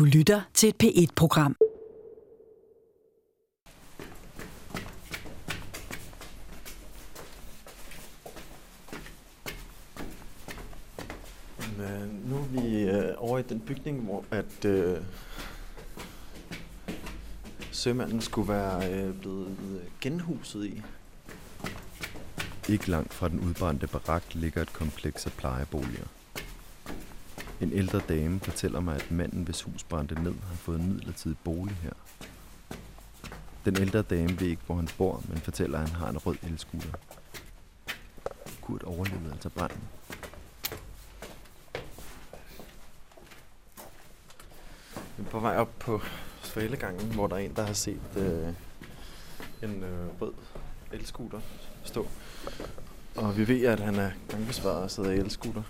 Du lytter til et P1-program. Men nu er vi øh, over i den bygning, hvor at øh, sømanden skulle være øh, blevet øh, genhuset i. Ikke langt fra den udbrændte barak ligger et kompleks af plejeboliger. En ældre dame fortæller mig, at manden, hvis hus brændte ned, har fået en midlertidig bolig her. Den ældre dame ved ikke, hvor han bor, men fortæller, at han har en rød elskuter. Kurt overlevede altså branden. Jeg er på vej op på svalegangen, hvor der er en, der har set øh, en øh, rød elskuter stå. Og vi ved, at han er gangbesvaret og sidder i elskuter.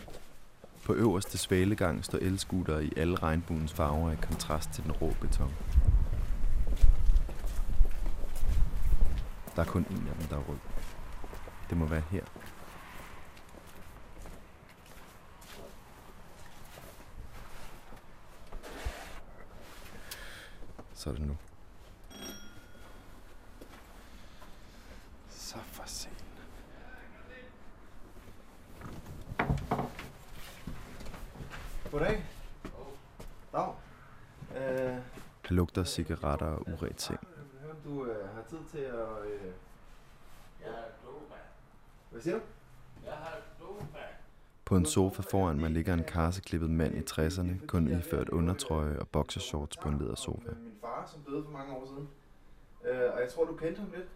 På øverste svalegang står elskutter i alle regnbuens farver i kontrast til den rå beton. Der er kun en af dem, der er rød. Det må være her. Så er det nu. Så for sent. Goddag. Dag. Øh, Han lugter cigaretter og uret ting. du øh, har tid til at... Øh... Hvad siger du? På en sofa foran mig ligger en karseklippet mand i 60'erne, kun iført undertrøje og boxershorts på en ledersofa. Min far, som døde for mange år siden. Øh, og jeg tror, du kendte ham lidt.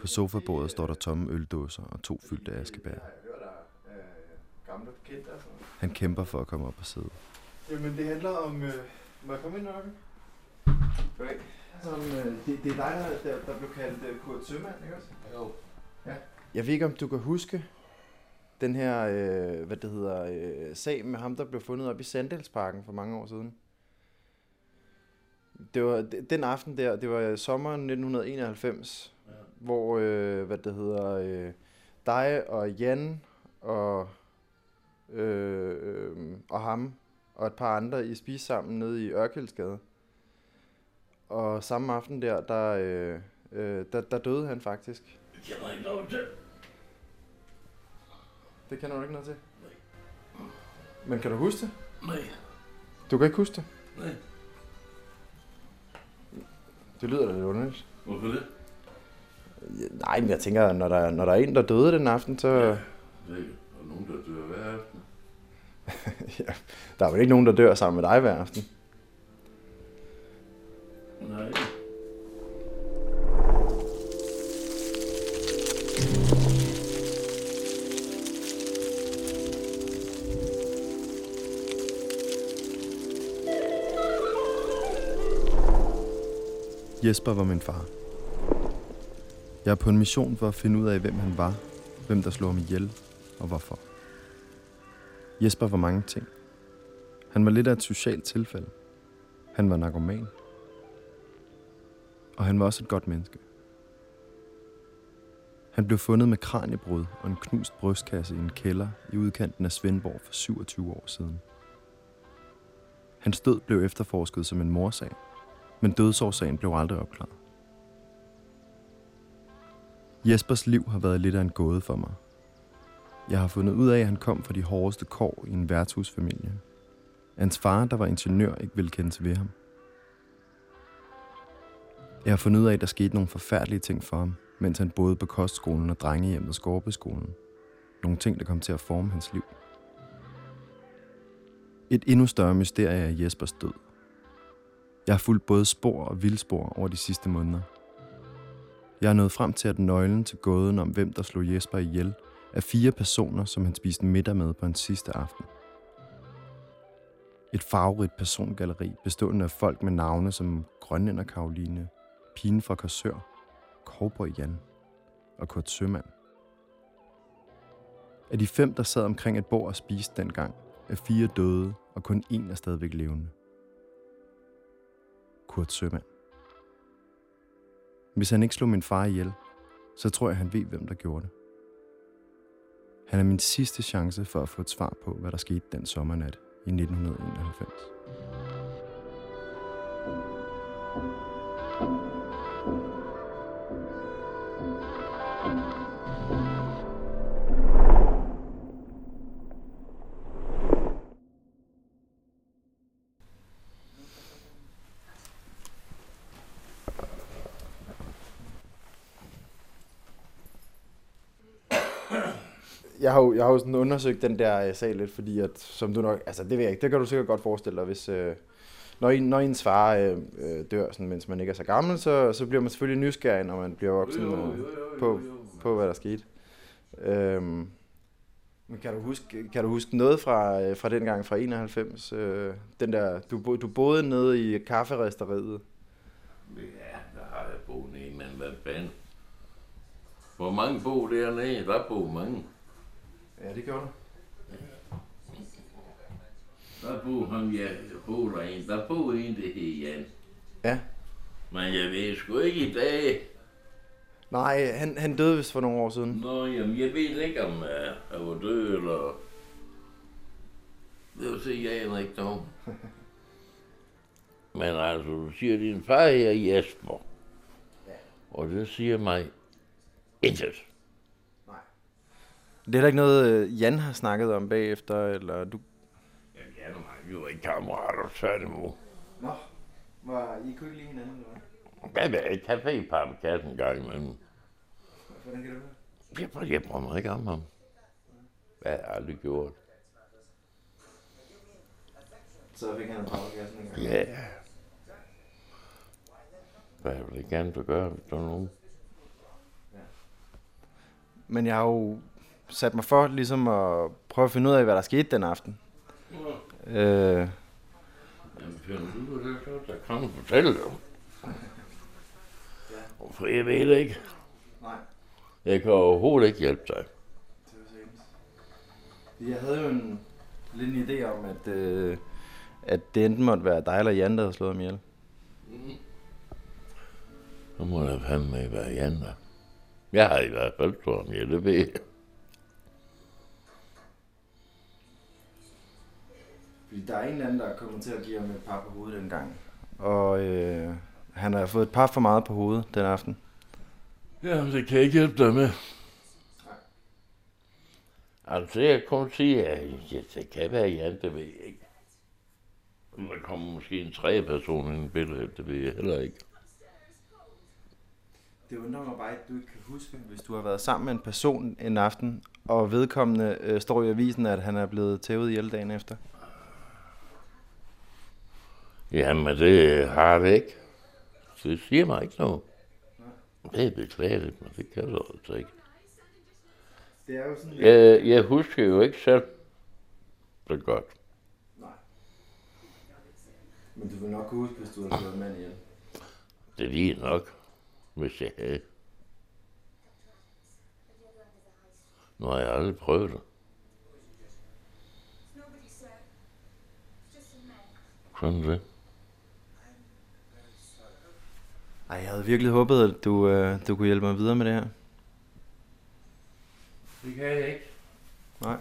På sofabordet står der tomme øldåser og to fyldte askebær. Jeg hører, der gamle bekendte og sådan noget. Han kæmper for at komme op og sidde. Jamen, det handler om... Øh, må jeg komme ind, Nørken? Okay. Som, øh, det, det er dig, der, der, der blev kaldt øh, Kurt Sømand, ikke også? Jo. Ja. Jeg ved ikke, om du kan huske den her, øh, hvad det hedder, øh, sag med ham, der blev fundet op i Sandelsparken for mange år siden. Det var den aften der, det var sommeren 1991, Ja. hvor, øh, hvad det hedder, øh, dig og Jan og, øh, øh, og ham og et par andre, I spiste sammen nede i Ørkildsgade. Og samme aften der, der, øh, øh, der, der døde han faktisk. Det kender jeg ikke noget til. Det kender du ikke noget til? Men kan du huske det? Nej, Du kan ikke huske det? nej. Det lyder da lidt underligt. Hvorfor det? Ja, Nej, men jeg tænker, når der, når der er en, der døde den aften, så... Det ikke. Der er nogen, der dør hver aften. ja, der er vel ikke nogen, der dør sammen med dig hver aften. Nej. Jesper var min far. Jeg er på en mission for at finde ud af, hvem han var, hvem der slog ham ihjel, og hvorfor. Jesper var mange ting. Han var lidt af et socialt tilfælde. Han var narkoman. Og han var også et godt menneske. Han blev fundet med kraniebrud og en knust brystkasse i en kælder i udkanten af Svendborg for 27 år siden. Hans død blev efterforsket som en morsag, men dødsårsagen blev aldrig opklaret. Jespers liv har været lidt af en gåde for mig. Jeg har fundet ud af, at han kom fra de hårdeste kår i en værtshusfamilie. Hans far, der var ingeniør, ikke ville kendes ved ham. Jeg har fundet ud af, at der skete nogle forfærdelige ting for ham, mens han boede på kostskolen og drengehjemmet Skorpeskolen. Nogle ting, der kom til at forme hans liv. Et endnu større mysterie er Jespers død. Jeg har fulgt både spor og vildspor over de sidste måneder. Jeg er nået frem til, at nøglen til gåden om, hvem der slog Jesper ihjel, er fire personer, som han spiste middag med på en sidste aften. Et farverigt persongalleri bestående af folk med navne som Grønlænder Karoline, Pigen fra Korsør, Cowboy Jan og Kurt Sømand. Af de fem, der sad omkring et bord og spiste dengang, er fire døde, og kun en er stadigvæk levende. Kurt Sømand. Hvis han ikke slog min far ihjel, så tror jeg, han ved, hvem der gjorde det. Han er min sidste chance for at få et svar på, hvad der skete den sommernat i 1991. Jeg har jo, jeg har jo sådan undersøgt den der øh, sag lidt, fordi at, som du nok, altså det ved jeg ikke, det kan du sikkert godt forestille dig, hvis, øh, når, en, når ens far øh, øh, dør, sådan, mens man ikke er så gammel, så, så bliver man selvfølgelig nysgerrig, når man bliver voksen øh, på, på, hvad der skete. Øhm, men kan du huske, kan du huske noget fra, øh, fra den gang fra 91? Øh, den der, du, bo- du boede nede i kafferisteriet. Ja, der har jeg boet nede, men hvad fanden? Hvor mange bo dernede? Der bor mange. Ja, det gjorde du. Der bor ham, ja, der bor der en. Der bor en, det hed Jan. Ja. Men jeg ved sgu ikke i dag. Nej, han, han døde vist for nogle år siden. Nå, jamen, jeg ved ikke, om uh, jeg var død, eller... Det vil sige, jeg aner ikke noget. Men altså, du siger, din far er Jesper. Og det siger mig intet. Det er heller ikke noget, øh, Jan har snakket om bagefter, eller du... Jamen, jeg og mig, vi var ikke kammerater, tværtimod. Nå, var, I kunne ikke lide hinanden, eller hvad? Jeg ved ikke, café i katten en gang imellem. Hvordan kan det være? Jeg, jeg bryder mig ikke om ham. Det har jeg aldrig gjort. Så fik han en pappekassen en gang. Ja. Hvad vil jeg gerne vil gøre, hvis der er nogen? Men jeg har jo sat mig for ligesom at prøve at finde ud af, hvad der skete den aften. Øh, Jamen, du det, så der kan du fortælle det. For jeg ved ikke. nej, Jeg kan overhovedet ikke hjælpe dig. det var sent. Jeg havde jo en lidt idé om, at, øh, at det enten måtte være dig eller Jan, der havde slået ham ihjel. Så må der fandme være Jan der. Jeg har i hvert fald slået ham ihjel, det ved jeg. Fordi der er en eller anden, der er kommet til at give ham et par på hovedet dengang. Og øh, han har fået et par for meget på hovedet den aften. Jamen, det kan jeg ikke hjælpe dig med. Altså, jeg kun sige, at ja, det kan være Jan, det ved jeg ikke. Der kommer måske en tredje person ind i billedet, det ved jeg heller ikke. Det undrer mig bare, at du ikke kan huske, hvis du har været sammen med en person en aften, og vedkommende øh, står i avisen, at han er blevet tævet ihjel dagen efter. Jamen, det har det ikke. Det siger mig ikke noget. Det er beklageligt, men det kan du altså ikke. Det er jo sådan Jeg, jeg husker jo ikke selv så godt. Nej. Men du vil nok kunne huske, hvis du har slået mand ihjel. Det er lige nok, hvis jeg havde. Nu har jeg aldrig prøvet det. Sådan det. Ej, jeg havde virkelig håbet, at du, øh, du kunne hjælpe mig videre med det her. Det kan jeg ikke. Nej.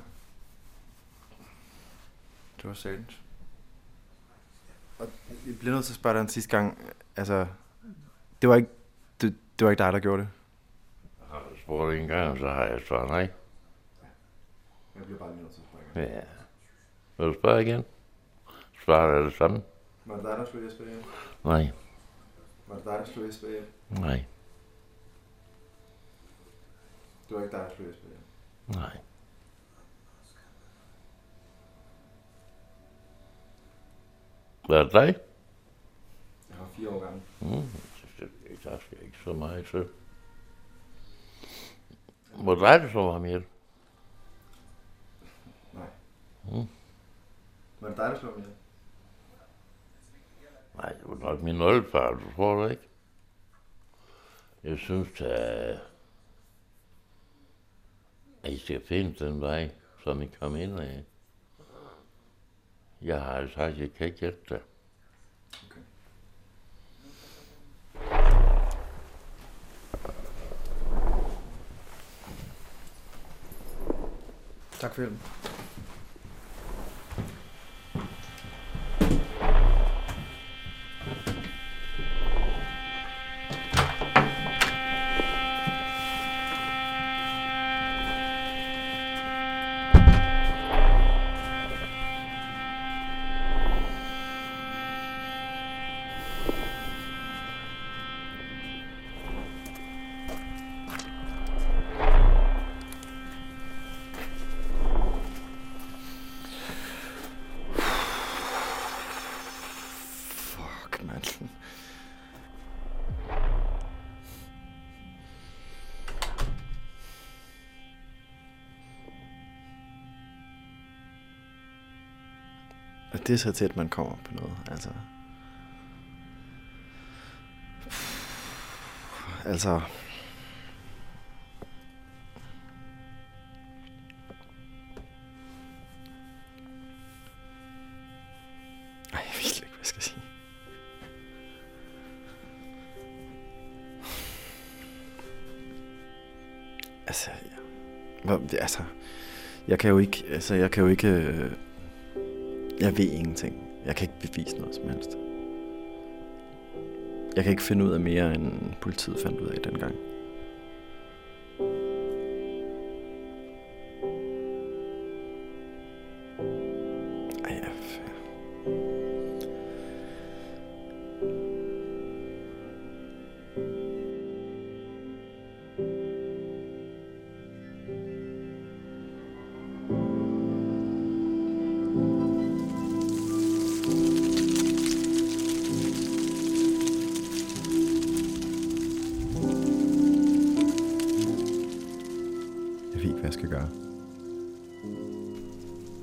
Det var sandt. Og jeg bliver nødt til at spørge dig en sidste gang. Altså, det var ikke, det, det var ikke dig, der gjorde det. Har du spurgt en gang, så har jeg svaret nej. Jeg bliver bare nødt til at spørge. Ja. Vil du spørge igen? Svaret er det samme? Var det dig, der slog Jesper ihjel? Nej. Var det dig, der slog Jesper ihjel? Nej. Det var ikke dig, der slog Jesper ihjel. Nej. Hvad er det dig? Jeg var fire år gammel. Mm, det, det, der skal ikke så meget til. Hvor dig, du så ham ihjel? Nej. Mm. Var det dig, der slog mig ihjel? Nej, det var nok min oldefar, du tror det ikke? Jeg synes, at at I skal finde den vej, som I kom ind af. Jeg har altså sagt, at jeg kan ikke hjælpe dig. Tak for hjælpen. Det er så tæt, man kommer på noget, altså. Altså... Ej, jeg ved ikke, hvad jeg skal sige. Altså, ja. Altså, jeg kan jo ikke, altså, jeg kan jo ikke, øh, jeg ved ingenting. Jeg kan ikke bevise noget som helst. Jeg kan ikke finde ud af mere, end politiet fandt ud af dengang.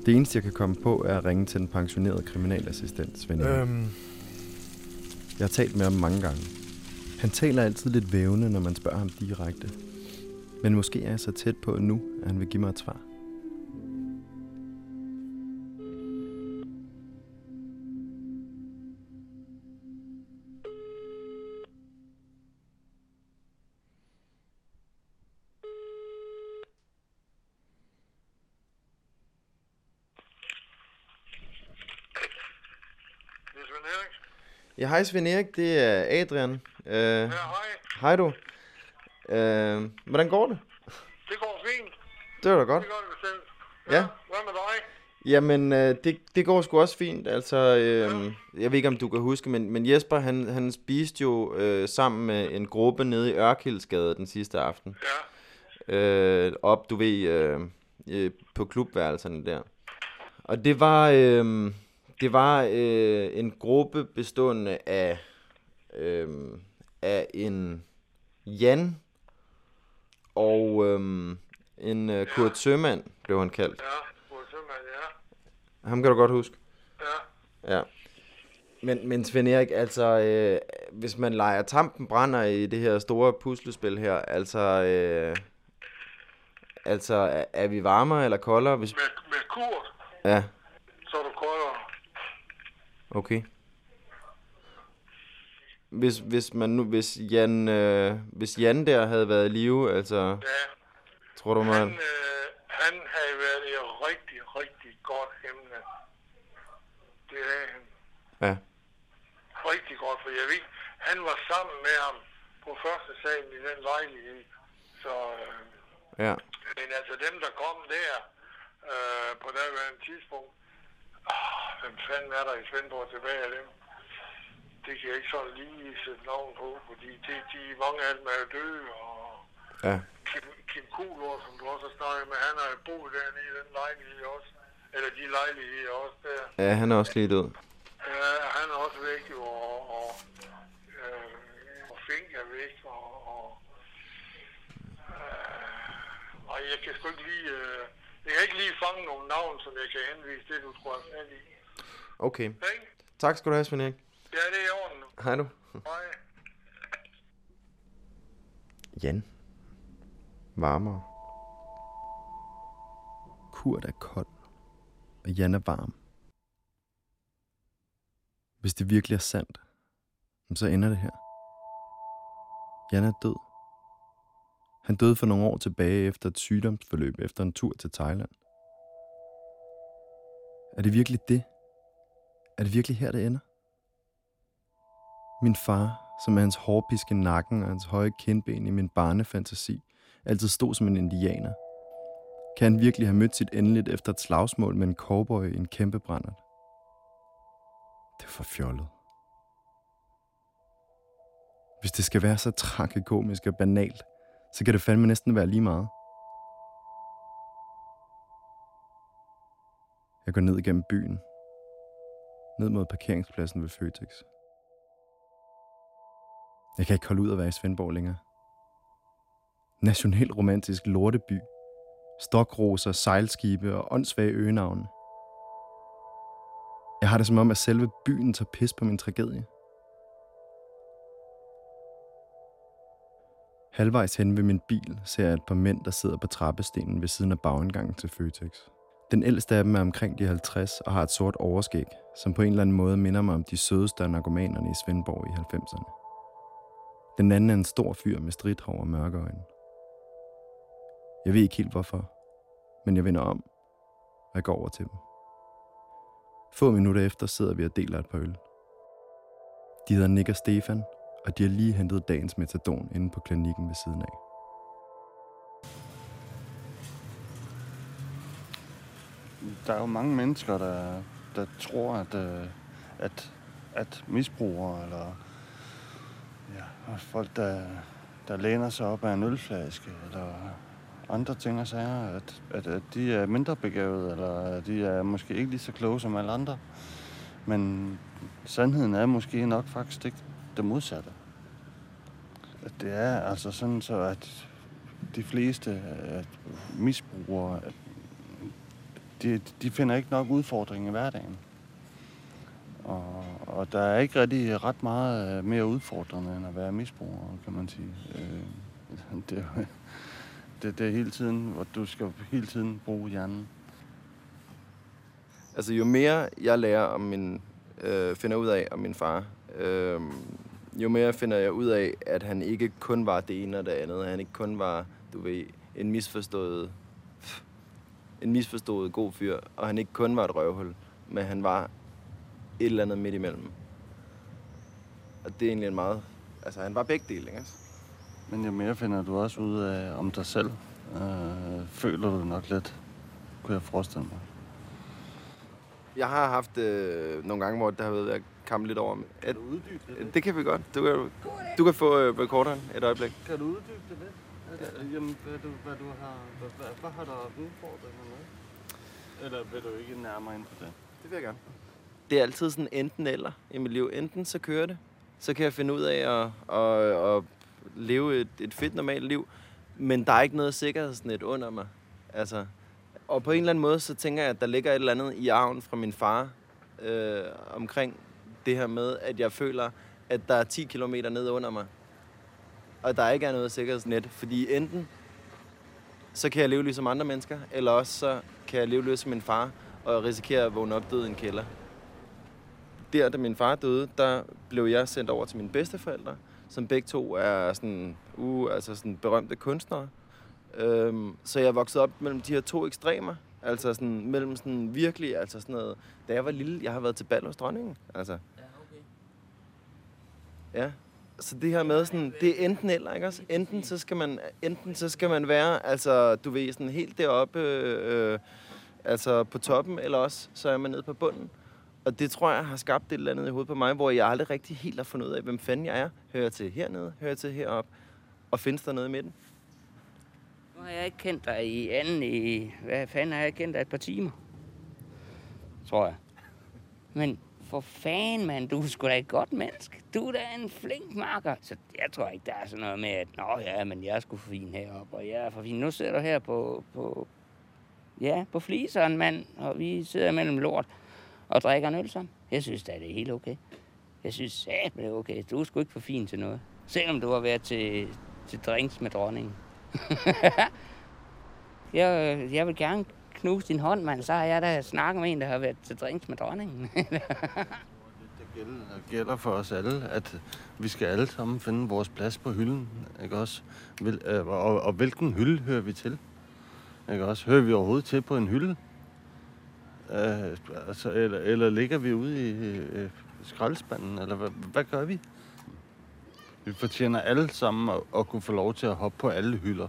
Det eneste, jeg kan komme på, er at ringe til den pensionerede kriminalassistent, Svend. Øhm, Jeg har talt med ham mange gange. Han taler altid lidt vævende, når man spørger ham direkte. Men måske er jeg så tæt på nu, at han vil give mig et svar. Ja, hej Svend Erik, det er Adrian. Øh, Ja, hej. hej du. Øh, hvordan går det? Det går fint. Det var da godt. Det gør det bestemt. Ja. Hvad med dig? Jamen, øh, det, det går sgu også fint. Altså, øh, jeg ved ikke, om du kan huske, men, men Jesper, han, han spiste jo øh, sammen med en gruppe nede i Ørkildsgade den sidste aften. Ja. Øh, op, du ved, øh, øh, på klubværelserne der. Og det var, øh, det var øh, en gruppe bestående af, øh, af en Jan og øh, en øh, Kurt Sømand, blev han kaldt. Ja. Hvor simpelthen, ja. Ham kan du godt huske. Ja. Ja. Men, men Svend Erik, altså, øh, hvis man leger tampen brænder i det her store puslespil her, altså, øh, altså, er, er vi varmere eller koldere? Hvis, Med, med Kurt, ja, så er du koldere. Okay. Hvis, hvis man nu, hvis Jan, øh, hvis Jan der havde været i live, altså, Ja. tror du Han, man, øh, han havde været et rigtig, rigtig godt emne. Det havde han. ja, Rigtig godt, for jeg ved, han var sammen med ham på første salen i den lejlighed. Så, øh, ja, Men altså dem, der kom der øh, på daværende tidspunkt, åh, hvem fanden er der i Svendborg tilbage af dem? Det kan jeg ikke sådan lige sætte navn på, fordi de, de, mange af dem er jo døde, og ja, Kim, Kim Kuhlor, som du også har snakket med, han har jo boet dernede i den lejlighed også, eller de lejligheder også der. ja, han er også lige død. Ja, han er også væk, jo, og, og, øh, og Fink er væk, og, og øh, og jeg kan sgu ikke lige, øh, jeg kan ikke lige fange nogle navn, som jeg kan henvise det, du tror er fat i. Okay, Ikke? tak skal du have, Svend Erik. Ja, det er i orden. Hej du. Hej. Jan. Varmere. Kurt er kold, og Jan er varm. Hvis det virkelig er sandt, så ender det her. Jan er død. Han døde for nogle år tilbage efter et sygdomsforløb efter en tur til Thailand. Er det virkelig det? Er det virkelig her, det ender? Min far, som med hans hårpiske nakken og hans høje kindben i min barnefantasi, altid stod som en indianer. Kan han virkelig have mødt sit endeligt efter et slagsmål med en cowboy i en kæmpe brændert? Det er for fjollet. Hvis det skal være så tragikomisk og banalt, så kan det fandme næsten være lige meget. Jeg går ned igennem byen. Ned mod parkeringspladsen ved Føtex. Jeg kan ikke holde ud at være i Svendborg længere. National romantisk lorteby. Stokroser, sejlskibe og åndssvage øgenavne. Jeg har det som om, at selve byen tager pis på min tragedie. Halvvejs hen ved min bil ser jeg et par mænd, der sidder på trappestenen ved siden af bagindgangen til Føtex. Den ældste af dem er omkring de 50 og har et sort overskæg, som på en eller anden måde minder mig om de sødeste af narkomanerne i Svendborg i 90'erne. Den anden er en stor fyr med stridthår og mørke øjne. Jeg ved ikke helt hvorfor, men jeg vender om, og jeg går over til dem. Få minutter efter sidder vi og deler et par øl. De hedder Nick og Stefan, og de har lige hentet dagens metadon inde på klinikken ved siden af. Der er jo mange mennesker, der, der tror, at, øh, at, at misbrugere eller ja, folk, der, der læner sig op af en ølflaske eller andre ting og sager, at, at, at de er mindre begavet, eller de er måske ikke lige så kloge som alle andre. Men sandheden er måske nok faktisk ikke det modsatte. At det er altså sådan så, at de fleste at misbrugere, at de, de finder ikke nok udfordring i hverdagen. Og, og der er ikke rigtig ret meget øh, mere udfordrende end at være misbruger, kan man sige. Øh, det, det, det er hele tiden, hvor du skal hele tiden bruge hjernen. Altså, jo mere jeg lærer om min, øh, finder ud af om min far, øh, jo mere finder jeg ud af, at han ikke kun var det ene og det andet. Han ikke kun var, du ved, en misforstået, en misforstået god fyr, og han ikke kun var et røvhul, men han var et eller andet midt imellem. Og det er egentlig en meget... Altså, han var begge dele, ikke? Men jo mere finder du også ud af om dig selv. Øh, føler du nok lidt, kunne jeg forestille mig. Jeg har haft øh, nogle gange, hvor der har været at kampe lidt over. At, Kan du uddybe det det kan vi godt. Du kan, du kan få recorderen et øjeblik. Kan du uddybe det lidt? Ja. Jamen, hvad du, hvad du har, hvad, hvad, hvad har du udfordringer med? Eller vil du ikke nærmere ind på det? Det vil jeg gerne. Det er altid sådan enten eller i mit liv. Enten så kører det, så kan jeg finde ud af at, at, at leve et, et fedt normalt liv, men der er ikke noget sikkerhedsnet under mig. Altså, og på en eller anden måde, så tænker jeg, at der ligger et eller andet i arven fra min far øh, omkring det her med, at jeg føler, at der er 10 km ned under mig, og der ikke er noget sikkerhedsnet. Fordi enten så kan jeg leve ligesom andre mennesker, eller også så kan jeg leve ligesom min far, og risikere at vågne op død i en kælder. Der, da min far døde, der blev jeg sendt over til mine bedsteforældre, som begge to er sådan, uh, altså sådan berømte kunstnere. Øhm, så jeg voksede op mellem de her to ekstremer. Altså sådan, mellem sådan virkelig, altså sådan noget... Da jeg var lille, jeg har været til bal hos dronningen. Altså. Ja, Så det her med sådan, det er enten eller, ikke også? Enten så skal man, enten så skal man være, altså, du ved, sådan helt deroppe, øh, øh, altså på toppen, eller også så er man nede på bunden. Og det tror jeg har skabt et eller andet i hovedet på mig, hvor jeg aldrig rigtig helt har fundet ud af, hvem fanden jeg er. Hører jeg til hernede? Hører jeg til heroppe? Og findes der noget i midten? Nu har jeg ikke kendt dig i anden i... Hvad fanden har jeg kendt dig et par timer? Tror jeg. Men for fanden, mand, du er sgu da et godt menneske. Du er da en flink marker. Så jeg tror ikke, der er sådan noget med, at Nå ja, men jeg er sgu for fin heroppe, og jeg er for fin. Nu sidder du her på, på, ja, på fliseren, mand, og vi sidder mellem lort og drikker en øl sammen. Jeg synes da, det er helt okay. Jeg synes, ja, det er okay. Du er sgu ikke for fin til noget. Selvom du har været til, til drinks med dronningen. jeg, øh, jeg vil gerne knuse din hånd, mand. Så har jeg da snakket med en, der har været til drinks med dronningen. Det gælder, gælder for os alle, at vi skal alle sammen finde vores plads på hylden, ikke også? Hvil, øh, og, og hvilken hylde hører vi til? Ikke også? Hører vi overhovedet til på en hylde? Øh, altså, eller, eller ligger vi ude i øh, skraldespanden, eller hvad, hvad gør vi? Vi fortjener alle sammen at, at kunne få lov til at hoppe på alle hylder.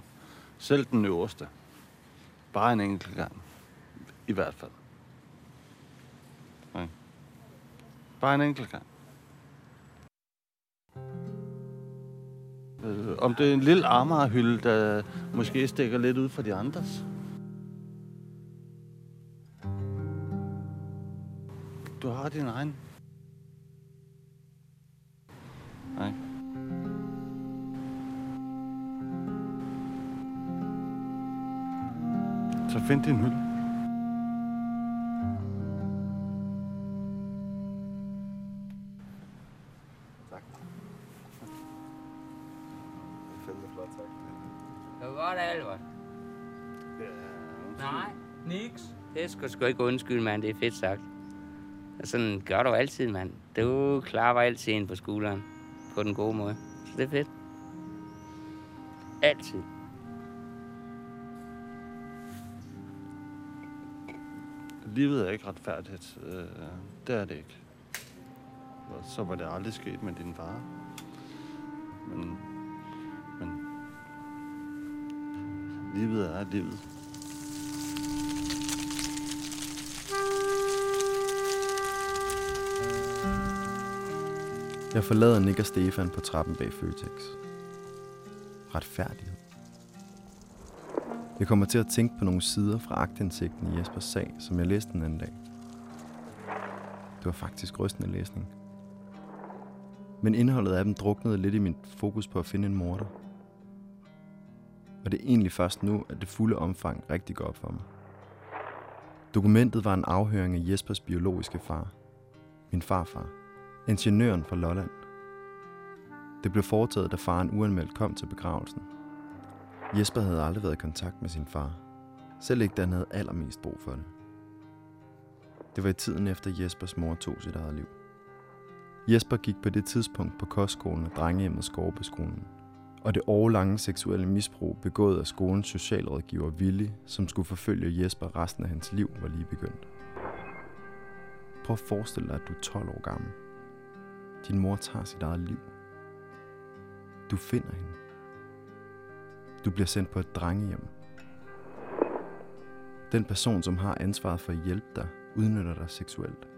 Selv den øverste. Bare en enkelt gang. I hvert fald. Okay. Bare en enkelt gang. Øh, om det er en lille Amager-hylde, der måske stikker lidt ud fra de andres. Du har din egen. så find din hylde. Tak. Det er flot, tak. Det var godt, Albert. Ja, Nej, niks. Det skal sgu ikke undskylde, mand. Det er fedt sagt. Sådan gør du altid, mand. Du klarer altid ind på skulderen. På den gode måde. Så det er fedt. Altid. Livet er ikke retfærdigt. Øh, det er det ikke. Og så var det aldrig sket med din far. Men, men livet er livet. Jeg forlader Nick og Stefan på trappen bag Føtex. Retfærdighed. Jeg kommer til at tænke på nogle sider fra agtindsigten i Jespers sag, som jeg læste den anden dag. Det var faktisk rystende læsning. Men indholdet af dem druknede lidt i mit fokus på at finde en morder. Og det er egentlig først nu, at det fulde omfang rigtig går op for mig. Dokumentet var en afhøring af Jespers biologiske far. Min farfar. Ingeniøren fra Lolland. Det blev foretaget, da faren uanmeldt kom til begravelsen. Jesper havde aldrig været i kontakt med sin far. Selv ikke da han havde allermest brug for det. Det var i tiden efter Jespers mor tog sit eget liv. Jesper gik på det tidspunkt på kostskolen og drengehjemmet Skorpeskolen, Og det årlange seksuelle misbrug begået af skolens socialrådgiver Willy, som skulle forfølge Jesper resten af hans liv, var lige begyndt. Prøv at forestille dig, at du er 12 år gammel. Din mor tager sit eget liv. Du finder hende. Du bliver sendt på et drengehjem. Den person, som har ansvaret for at hjælpe dig, udnytter dig seksuelt.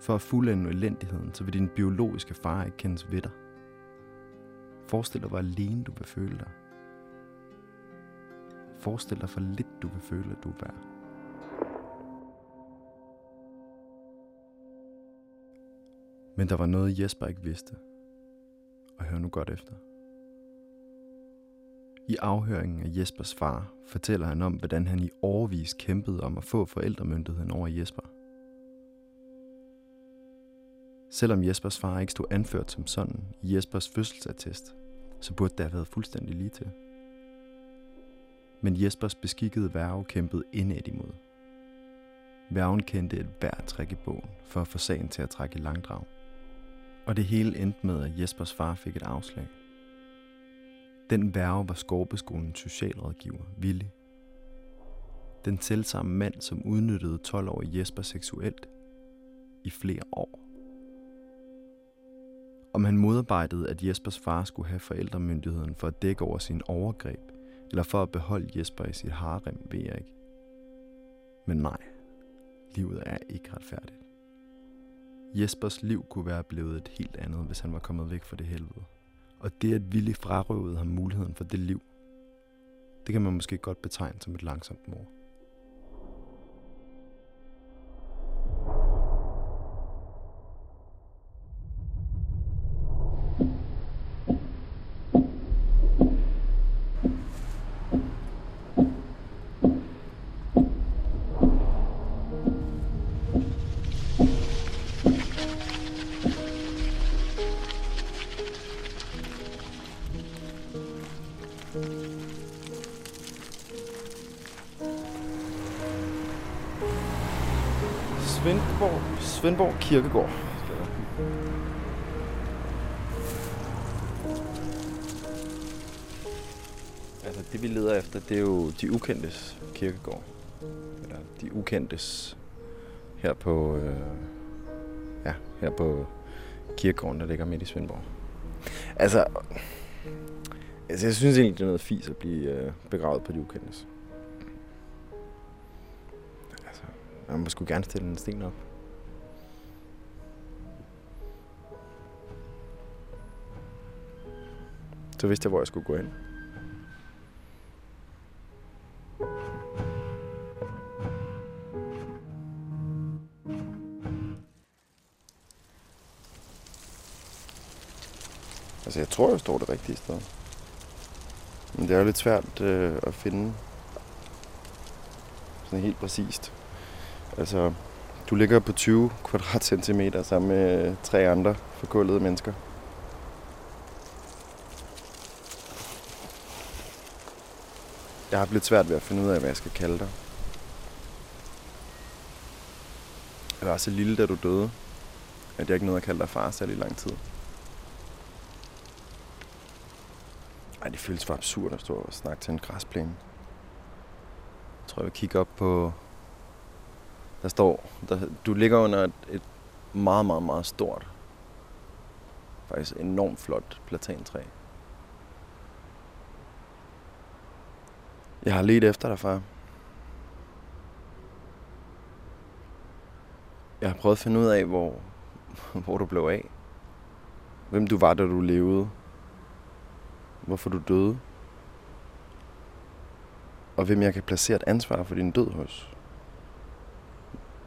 For at fuldende elendigheden, så vil din biologiske far ikke kendes ved dig. Forestil dig, hvor alene du vil føle dig. Forestil dig, hvor lidt du vil føle, at du er værd. Men der var noget, Jesper ikke vidste. Og hør nu godt efter. I afhøringen af Jespers far fortæller han om, hvordan han i årvis kæmpede om at få forældremyndigheden over Jesper. Selvom Jespers far ikke stod anført som sådan i Jespers fødselsattest, så burde det have været fuldstændig lige til. Men Jespers beskikkede værve kæmpede indad imod. Værven kendte et hver træk i bogen for at få sagen til at trække i langdrag. Og det hele endte med, at Jespers far fik et afslag. Den værve var Skorpeskolens socialrådgiver, Ville. Den selvsamme mand, som udnyttede 12-årige Jesper seksuelt i flere år. Om han modarbejdede, at Jespers far skulle have forældremyndigheden for at dække over sin overgreb, eller for at beholde Jesper i sit harem, ved jeg ikke. Men nej, livet er ikke retfærdigt. Jespers liv kunne være blevet et helt andet, hvis han var kommet væk fra det helvede. Og det, at Willy frarøvede ham muligheden for det liv, det kan man måske godt betegne som et langsomt mor. Kirkegård. Altså det vi leder efter, det er jo de ukendtes kirkegård. Eller de ukendtes her på, øh, ja, her på kirkegården, der ligger midt i Svendborg. Altså, altså jeg synes egentlig, det er noget fis at blive øh, begravet på de ukendtes. Altså, man skulle gerne stille en sten op. Så vidste jeg, hvor jeg skulle gå hen. Altså, jeg tror, jeg står det rigtige sted. Men det er jo lidt svært øh, at finde sådan helt præcist. Altså, du ligger på 20 kvadratcentimeter sammen med tre andre forkullede mennesker. Jeg har lidt svært ved at finde ud af, hvad jeg skal kalde dig. Jeg var så lille, da du døde, at jeg ikke nåede at kalde dig far særlig lang tid. Ej, det føles for absurd at stå og snakke til en græsplæne. Jeg tror, jeg vil kigge op på... Der står... Der, du ligger under et, et meget, meget, meget stort, faktisk enormt flot platantræ. Jeg har let efter dig, far. Jeg har prøvet at finde ud af, hvor, hvor du blev af. Hvem du var, da du levede. Hvorfor du døde. Og hvem jeg kan placere et ansvar for din død hos.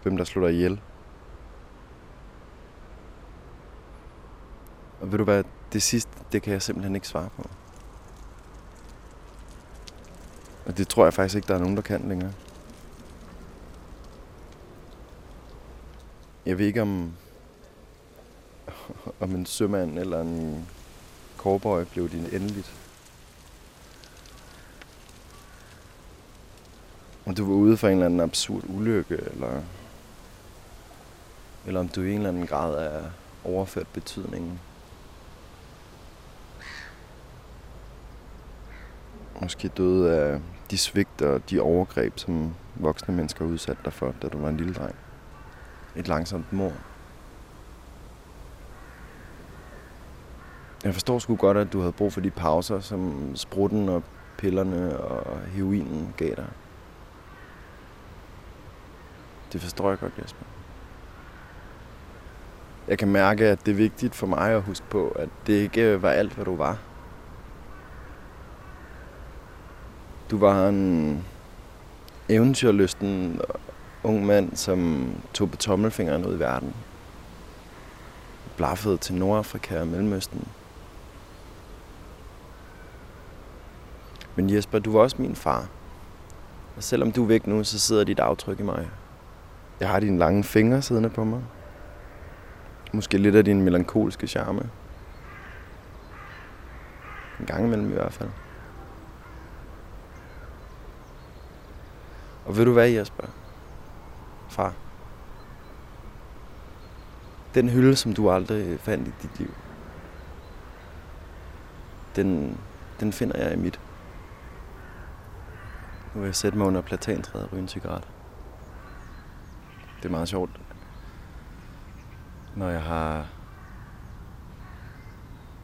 Hvem der slår dig ihjel. Og ved du hvad, det sidste, det kan jeg simpelthen ikke svare på. Og det tror jeg faktisk ikke, der er nogen, der kan længere. Jeg ved ikke, om, om en sømand eller en cowboy blev din endeligt. Om du var ude for en eller anden absurd ulykke, eller, eller om du i en eller anden grad er overført betydningen. Måske døde af de svigt og de overgreb, som voksne mennesker udsatte dig for, da du var en lille dreng. Et langsomt mor. Jeg forstår sgu godt, at du havde brug for de pauser, som sprutten og pillerne og heroinen gav dig. Det forstår jeg godt, Jesper. Jeg kan mærke, at det er vigtigt for mig at huske på, at det ikke var alt, hvad du var. Du var en eventyrlysten ung mand, som tog på tommelfingeren ud i verden. Blaffede til Nordafrika og Mellemøsten. Men Jesper, du var også min far. Og selvom du er væk nu, så sidder dit aftryk i mig. Jeg har dine lange fingre siddende på mig. Måske lidt af din melankolske charme. En gang imellem i hvert fald. Og ved du hvad, Jesper? Far. Den hylde, som du aldrig fandt i dit liv, den, den finder jeg i mit. Nu vil jeg sætte mig under platantræet og ryge en cigaret. Det er meget sjovt, når jeg har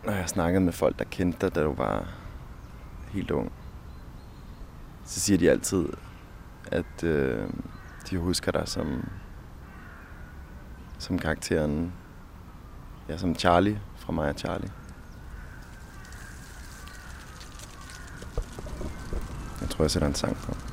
når jeg har snakket med folk, der kendte dig, da du var helt ung, så siger de altid, at øh, de husker dig som, som karakteren, ja, som Charlie fra mig og Charlie. Jeg tror, jeg sætter en sang på.